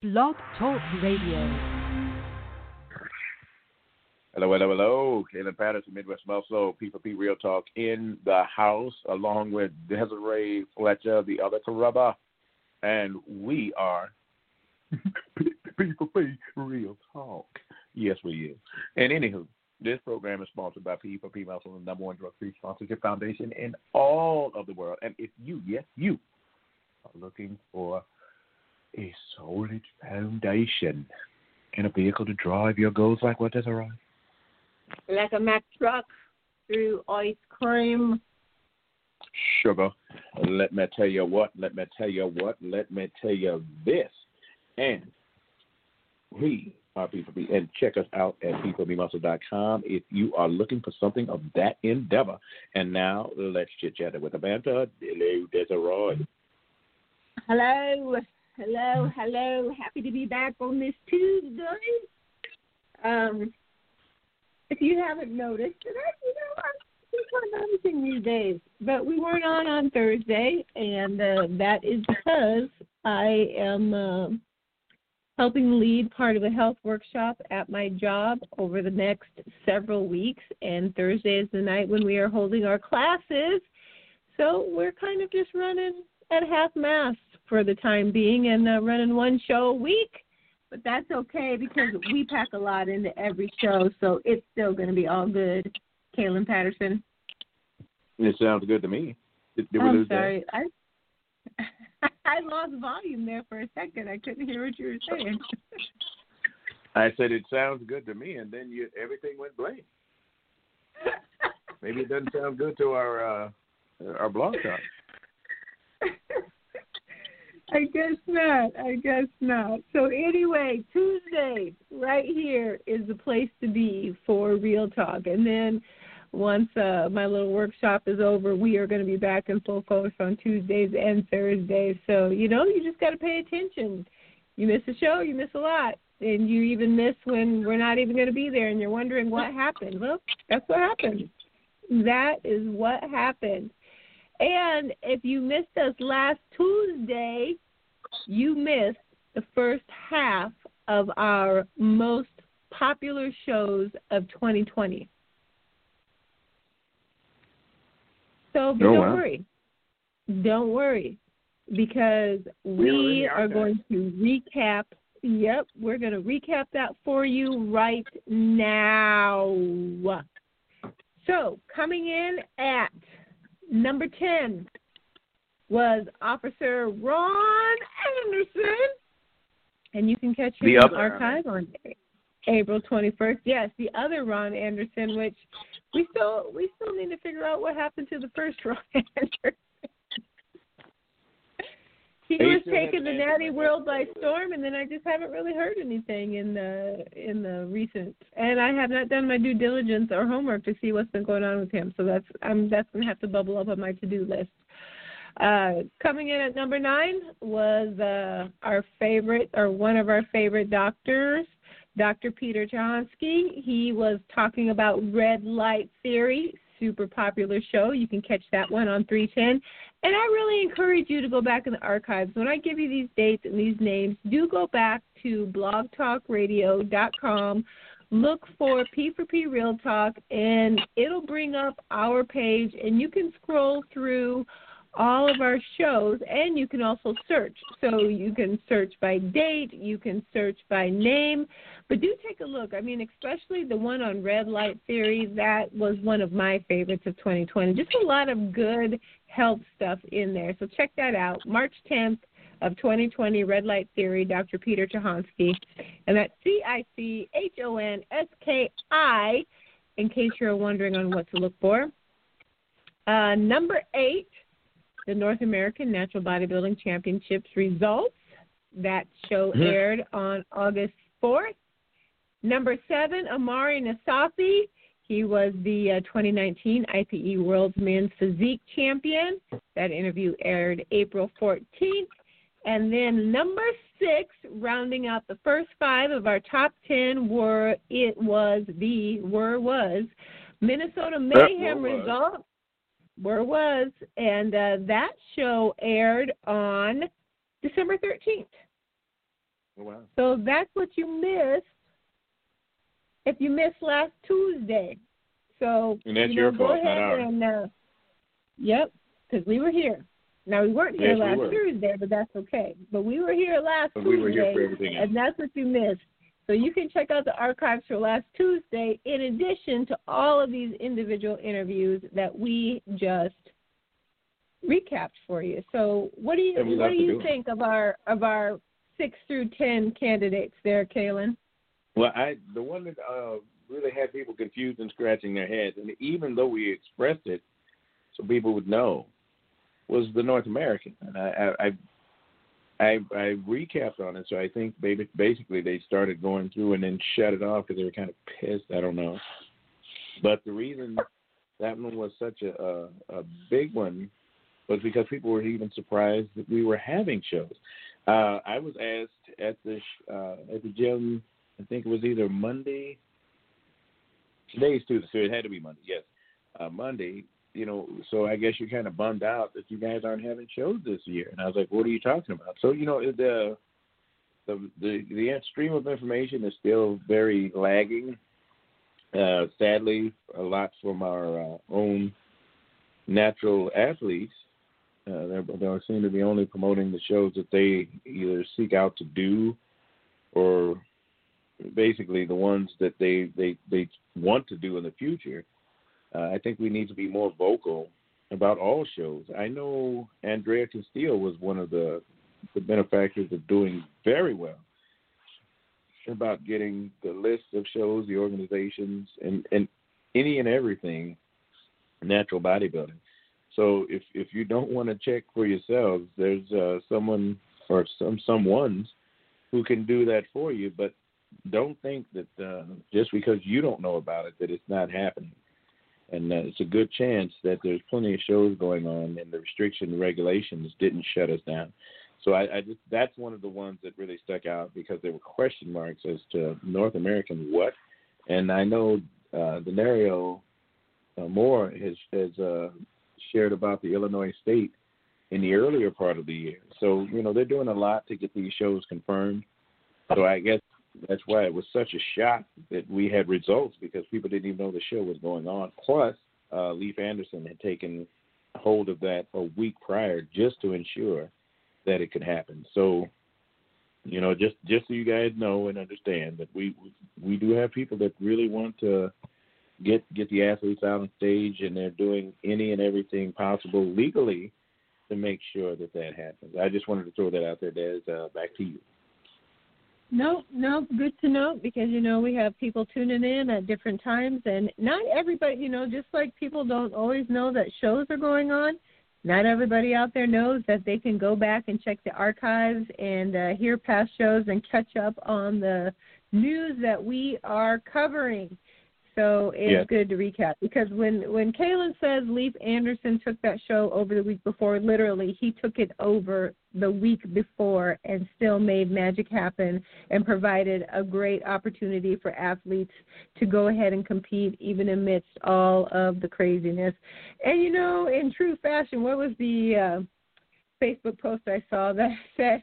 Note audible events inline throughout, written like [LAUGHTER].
Blog Talk Radio. Hello, hello, hello. Kaelin Patterson, Midwest Muscle, P4P Real Talk in the house, along with Desiree Fletcher, the other Carubba. And we are [LAUGHS] P4P Real Talk. Yes, we is. And anywho, this program is sponsored by P4P Muscle, the number one drug-free sponsorship foundation in all of the world. And if you, yes, you, are looking for a solid foundation and a vehicle to drive your goals like what, Desiree? Like a Mack truck through ice cream. Sugar. Let me tell you what, let me tell you what, let me tell you this. And we are P4P. And check us out at p4pmuscle.com if you are looking for something of that endeavor. And now let's chit chat with Amanda. Hello, Desiree. Hello, hello, hello. Happy to be back on this Tuesday. Um, if you haven't noticed, and I, you know, I'm not noticing these days, but we weren't on on Thursday, and uh, that is because I am uh, helping lead part of a health workshop at my job over the next several weeks, and Thursday is the night when we are holding our classes. So we're kind of just running at half mast for the time being and uh, running one show a week. But that's okay because we pack a lot into every show, so it's still going to be all good. Kaelin Patterson. It sounds good to me. Did, did I'm sorry. I [LAUGHS] I lost volume there for a second. I couldn't hear what you were saying. I said it sounds good to me, and then you everything went blank. [LAUGHS] Maybe it doesn't sound good to our uh, our blog talk. [LAUGHS] I guess not. I guess not. So anyway, Tuesday right here is the place to be for real talk, and then once uh, my little workshop is over, we are going to be back in full force on Tuesdays and Thursdays. So you know, you just got to pay attention. You miss a show, you miss a lot, and you even miss when we're not even going to be there, and you're wondering what happened. Well, that's what happened. That is what happened. And if you missed us last Tuesday, you missed the first half of our most popular shows of 2020. So Oh, don't wow. worry. Don't worry because we the are going to recap. Yep, we're going to recap that for you right now. So, coming in at number 10 was Officer Ron Anderson. And you can catch him The in other archive on April 21st. Yes, the other Ron Anderson, which we still we still need to figure out what happened to the first [LAUGHS] Ron Anderson. he was taking the natty world by storm, and then I just haven't really heard anything in the in the recent. And I have not done my due diligence or homework to see what's been going on with him. So that's um that's gonna have to bubble up on my to do list. Uh, coming in at number nine was uh, our favorite, or one of our favorite doctors, Dr. Peter Cichonski. He was talking about red light theory, super popular show. You can catch that one on 310. And I really encourage you to go back in the archives. When I give you these dates and these names, do go back to blogtalkradio.com. Look for P4P Real Talk, and it'll bring up our page, and you can scroll through all of our shows and you can also search. So you can search by date, you can search by name, but do take a look. I mean, especially the one on red light theory, that was one of my favorites of 2020. Just a lot of good health stuff in there. So check that out. March 10th of 2020, Red Light Theory, Dr. Peter Cichonski. And that's C I C H O N S K I, in case you're wondering on what to look for. Uh, number eight, the North American Natural Bodybuilding Championships results. That show Mhm. aired on August 4th. Number seven, Amari Nasafi. He was the uh, 2019 IPE World's Men's Physique Champion. That interview aired April 14th. And then number six, rounding out the first five of our top ten, were it was the were was Minnesota Mayhem were results. Were was, and uh, that show aired on December 13th. Oh, wow. So that's what you missed if you missed last Tuesday. So And that's you know, your go fault, not ahead ours. and uh, yep, because we were here. Now we weren't here Yes, we last were. Tuesday, but that's okay. But we were here last But Tuesday, we were here for everything else. and that's what you missed. So you can check out the archives for last Tuesday, in addition to all of these individual interviews that we just recapped for you. So what do you what do you do it. think of our of our six through ten candidates there, Kaelin? Well, I the one that uh, really had people confused and scratching their heads, and even though we expressed it so people would know, was the North American. And I I I, I, I recapped on it, so I think basically they started going through and then shut it off because they were kind of pissed. I don't know, but the reason that one was such a, a a big one was because people were even surprised that we were having shows. Uh, I was asked at the uh, at the gym. I think it was either Monday. Today's Tuesday, so it had to be Monday. Yes, uh, Monday. You know, so I guess you're kind of bummed out that you guys aren't having shows this year. And I was like, what are you talking about? So you know, the the the, the stream of information is still very lagging. Uh, sadly, a lot from our uh, own natural athletes. Uh, they're, they seem to be only promoting the shows that they either seek out to do or basically the ones that they they they want to do in the future. Uh, I think we need to be more vocal about all shows. I know Andrea Castillo was one of the the benefactors of doing very well about getting the list of shows, the organizations, and and any and everything natural bodybuilding. So if if you don't want to check for yourselves, there's uh, someone or some someone's who can do that for you. But don't think that uh, just because you don't know about it that it's not happening. And uh, it's a good chance that there's plenty of shows going on, and the restriction and regulations didn't shut us down. So I, I just that's one of the ones that really stuck out because there were question marks as to North American what, and I know uh, Denario uh, Moore has has uh, shared about the Illinois State in the earlier part of the year. So you know they're doing a lot to get these shows confirmed. So I guess that's why it was such a shock that we had results because people didn't even know the show was going on. Plus, uh, Leif Anderson had taken hold of that a week prior just to ensure that it could happen. So, you know, just just so you guys know and understand that we we do have people that really want to get get the athletes out on stage, and they're doing any and everything possible legally to make sure that that happens. I just wanted to throw that out there, Des. Uh, back to you. No, no, good to know because you know we have people tuning in at different times, and not everybody, you know, just like people don't always know that shows are going on. Not everybody out there knows that they can go back and check the archives and uh, hear past shows and catch up on the news that we are covering. So it's Yes. good to recap because when when Kaelin says Leif Anderson took that show over the week before, literally he took it over the week before and still made magic happen and provided a great opportunity for athletes to go ahead and compete even amidst all of the craziness. And you know, in true fashion, what was the uh, Facebook post I saw [LAUGHS] that said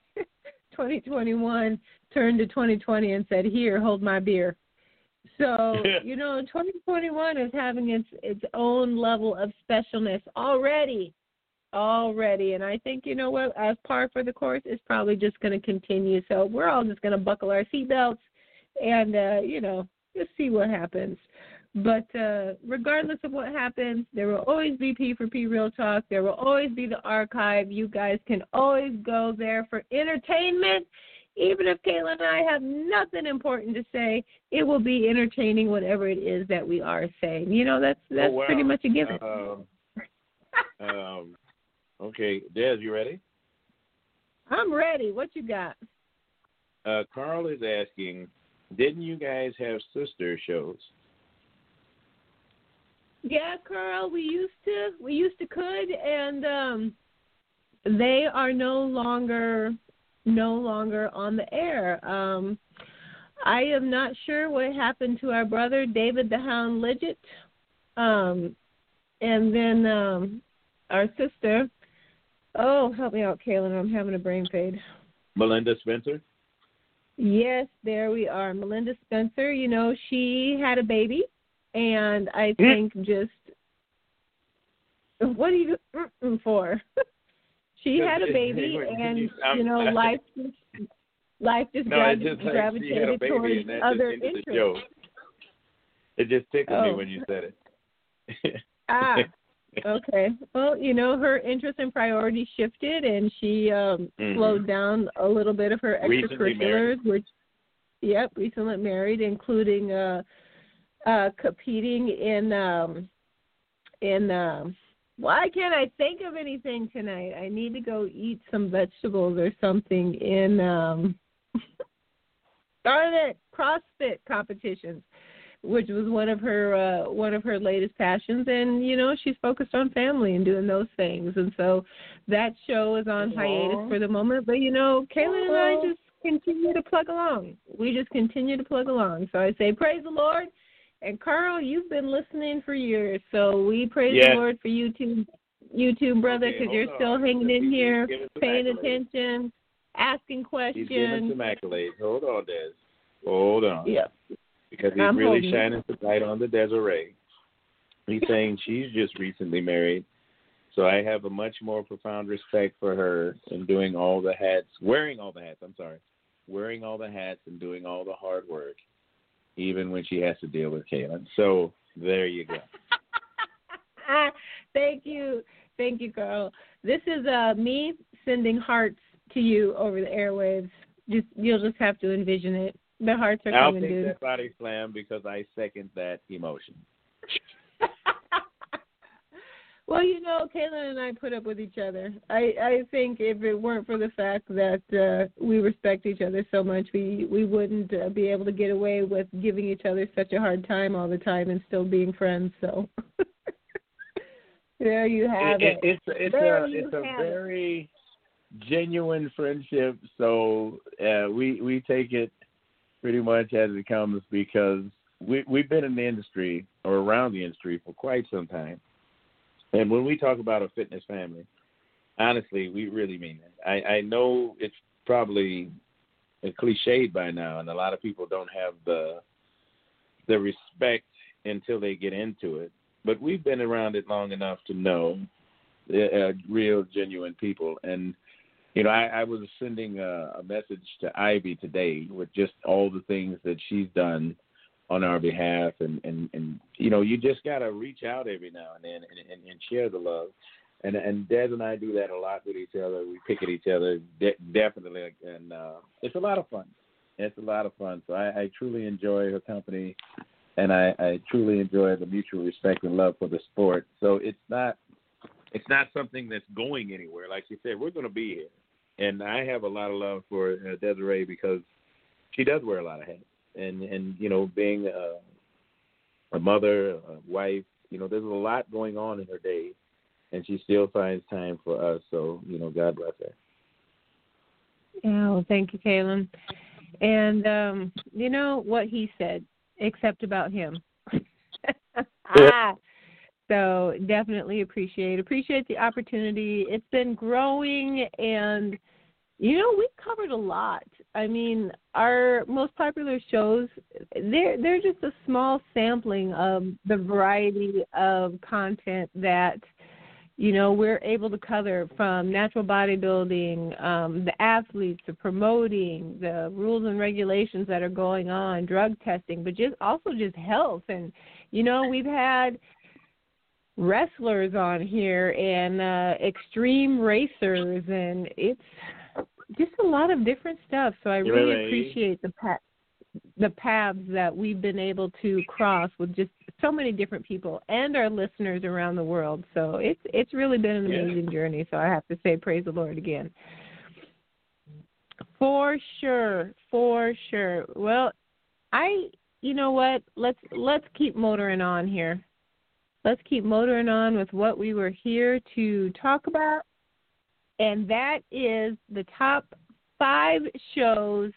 2021 turned to 2020 and said, "Here, hold my beer." So [LAUGHS] you know, 2021 is having its its own level of specialness already, already, and I think you know what, as par for the course, it's probably just going to continue. So we're all just going to buckle our seatbelts and uh, you know just see what happens. But uh, regardless of what happens, there will always be P for P Real Talk. There will always be the archive. You guys can always go there for entertainment. Even if Kayla and I have nothing important to say, it will be entertaining whatever it is that we are saying. You know, that's that's oh, wow. pretty much a given. Um, [LAUGHS] um, okay, Des, you ready? I'm ready. What you got? Uh, Carl is asking, didn't you guys have sister shows? Yeah, Carl, we used to we used to could and um they are no longer no longer on the air. Um I am not sure what happened to our brother David the Hound Lidget. Um and then um our sister Oh, help me out, Kaelin, I'm having a brain fade. Melinda Spencer? Yes, there we are. Melinda Spencer, you know, she had a baby and I think just what are you for? [LAUGHS] she had a baby and you know, life just life just No, gravi- it's just like a gravitated baby towards other interests. joke. It just tickled me Oh. when you said it. [LAUGHS] Ah, okay. Well, you know, her interest and priorities shifted, and she um Mhm. slowed down a little bit of her extracurriculars, which, yep, recently married, including uh, uh, competing in um in um. Why can't I think of anything tonight? I need to go eat some vegetables or something in um. [LAUGHS] darn it, CrossFit competitions which was one of her uh one of her latest passions and you know she's focused on family and doing those things and so that show is on hiatus Aw. for the moment but you know Kaelin and I just continue to plug along we just continue to plug along so I say praise the Lord and Carl you've been listening for years so we praise Yes. the Lord for you too you too brother Okay, because you're hold still hanging in here paying accolades. attention asking questions He's giving some accolades. Hold on, Des. Hold on. yeah Because he's I'm really shining some light on the Desiree. He's saying she's just recently married. So I have a much more profound respect for her in doing all the hats, wearing all the hats, I'm sorry, wearing all the hats and doing all the hard work, even when she has to deal with Kaelin. So there you go. [LAUGHS] Thank you. Thank you, Carl. This is uh me sending hearts to you over the airwaves. Just you'll just have to envision it. The hearts are I'll coming, take dude. that body slam because I second that emotion. [LAUGHS] well, you know, Kaelin and I put up with each other. I I think if it weren't for the fact that uh we respect each other so much, we we wouldn't uh, be able to get away with giving each other such a hard time all the time and still being friends. So [LAUGHS] there you have It- it. it- it's it's There a it's a have it. very genuine friendship. So uh, we we take it pretty much as it comes because we we've been in the industry or around the industry for quite some time. And when we talk about a fitness family, honestly, we really mean it. I, I know it's probably a cliched by now, and a lot of people don't have the the respect until they get into it. But we've been around it long enough to know uh, real, genuine people. And you know, I, I was sending a, a message to Ivy today with just all the things that she's done on our behalf, and and and you know, you just gotta reach out every now and then and, and, and share the love. And and Des and I do that a lot with each other. We pick at each other, de- definitely, and uh, it's a lot of fun. It's a lot of fun. So I, I truly enjoy her company, and I, I truly enjoy the mutual respect and love for the sport. So it's not it's not something that's going anywhere. Like you said, we're going to be here, and I have a lot of love for uh, Desiree because she does wear a lot of hats, and and you know, being a, a mother, a wife, you know, there's a lot going on in her day, and she still finds time for us. So you know, God bless her. Yeah, well, thank you, Kaelin. And um, you know what he said, except about him. [LAUGHS] ah, so definitely appreciate appreciate the opportunity. It's been growing, and you know we've covered a lot. I mean, our most popular shows they're they're just a small sampling of the variety of content that you know we're able to cover from natural bodybuilding um, the athletes the promoting the rules and regulations that are going on drug testing but just also just health and you know we've had wrestlers on here and uh extreme racers and it's just a lot of different stuff so i really Really? appreciate the pa- the paths that we've been able to cross with just so many different people and our listeners around the world. So it's it's really been an Yeah. amazing journey. So I have to say praise the Lord again. For sure, for sure. Well, I you know what? Let's let's keep motoring on here. Let's keep motoring on with what we were here to talk about. And that is the top 5 shows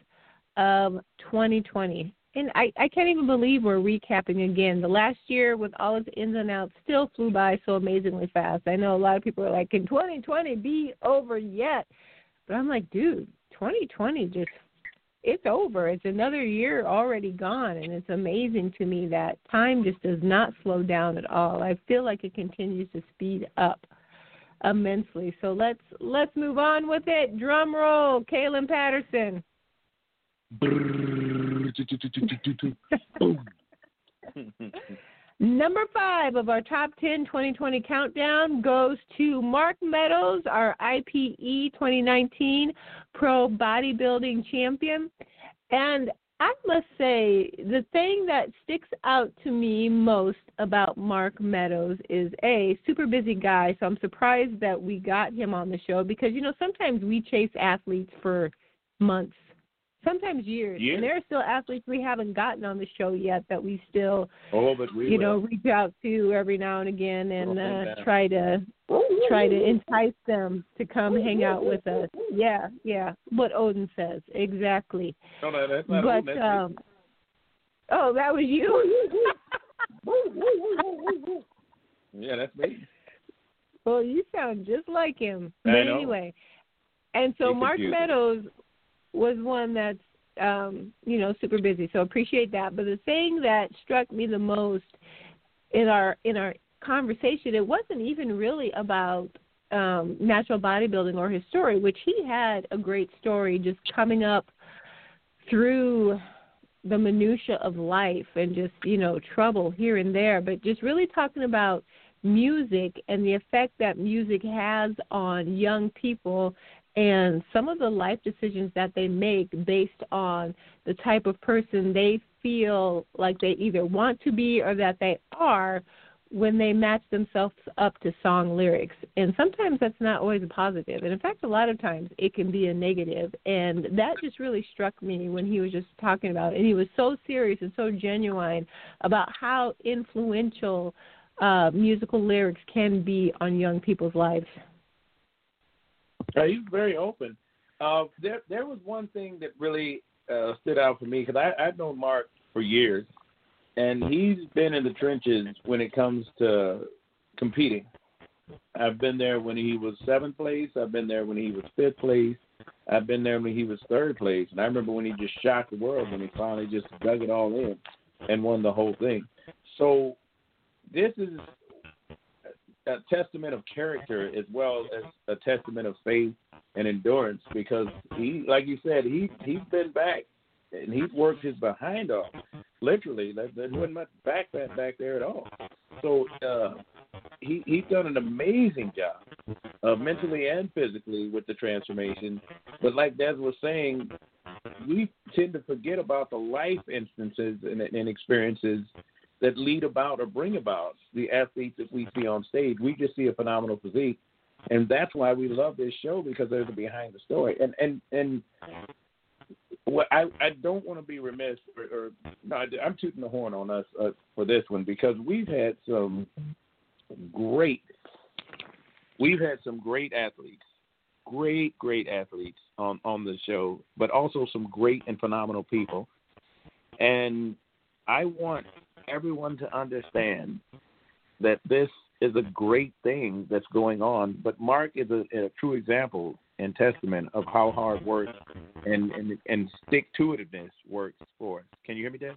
of 2020. And I, I can't even believe we're recapping again. The last year, with all its ins and outs, still flew by so amazingly fast. I know a lot of people are like, can 2020 be over yet? But I'm like, dude, 2020 just it's over. It's another year already gone, and it's amazing to me that time just does not slow down at all. I feel like it continues to speed up immensely. So let's let's move on with it. Drum roll, Kaelin Patterson. Number five of our top 10 2020 countdown goes to Mark Meadows, our IPE 2019 Pro Bodybuilding Champion. And I must say, the thing that sticks out to me most about Mark Meadows is a super busy guy. So I'm surprised that we got him on the show because, you know, sometimes we chase athletes for months sometimes years. years. And there are still athletes we haven't gotten on the show yet that we still, oh, but we you will. know, reach out to every now and again and uh, try to try to entice them to come hang out with us. Yeah, yeah. What Odin says exactly. No, no, that's not But um, oh, that was you. [LAUGHS] yeah, that's me. well, you sound just like him. But anyway, and so Mark. Meadows was one that's um, you know super busy. So appreciate that. But the thing that struck me the most in our in our conversation, it wasn't even really about um, natural bodybuilding or his story, which he had a great story just coming up through the minutia of life and just you know trouble here and there, but just really talking about music and the effect that music has on young people and some of the life decisions that they make based on the type of person they feel like they either want to be or that they are when they match themselves up to song lyrics. And sometimes that's not always a positive. And in fact, a lot of times it can be a negative. And that just really struck me when he was just talking about it. And he was so serious and so genuine about how influential uh, musical lyrics can be on young people's lives. Uh, he's very open. Uh, there, there was one thing that really uh, stood out for me because I I've known Mark for years, and he's been in the trenches when it comes to competing. I've been there when he was seventh place. I've been there when he was fifth place. I've been there when he was third place. And I remember when he just shocked the world when he finally just dug it all in and won the whole thing. So this is a testament of character as well as a testament of faith and endurance because he like you said he he's been back and he's worked his behind off literally. There there wasn't much back fat back there at all. So uh he he's done an amazing job uh mentally and physically with the transformation. But like Des was saying we tend to forget about the life instances and, and experiences that lead about or bring about the athletes that we see on stage. We just see a phenomenal physique, and that's why we love this show because there's a behind the story. And and and what I I don't want to be remiss or, or no, I'm tooting the horn on us uh, for this one because we've had some great we've had some great athletes great great athletes on on the show but also some great and phenomenal people and i want everyone to understand that this is a great thing that's going on. But Mark is a, a true example and testament of how hard work and and, and stick to itiveness works for us. Can you hear me, Des?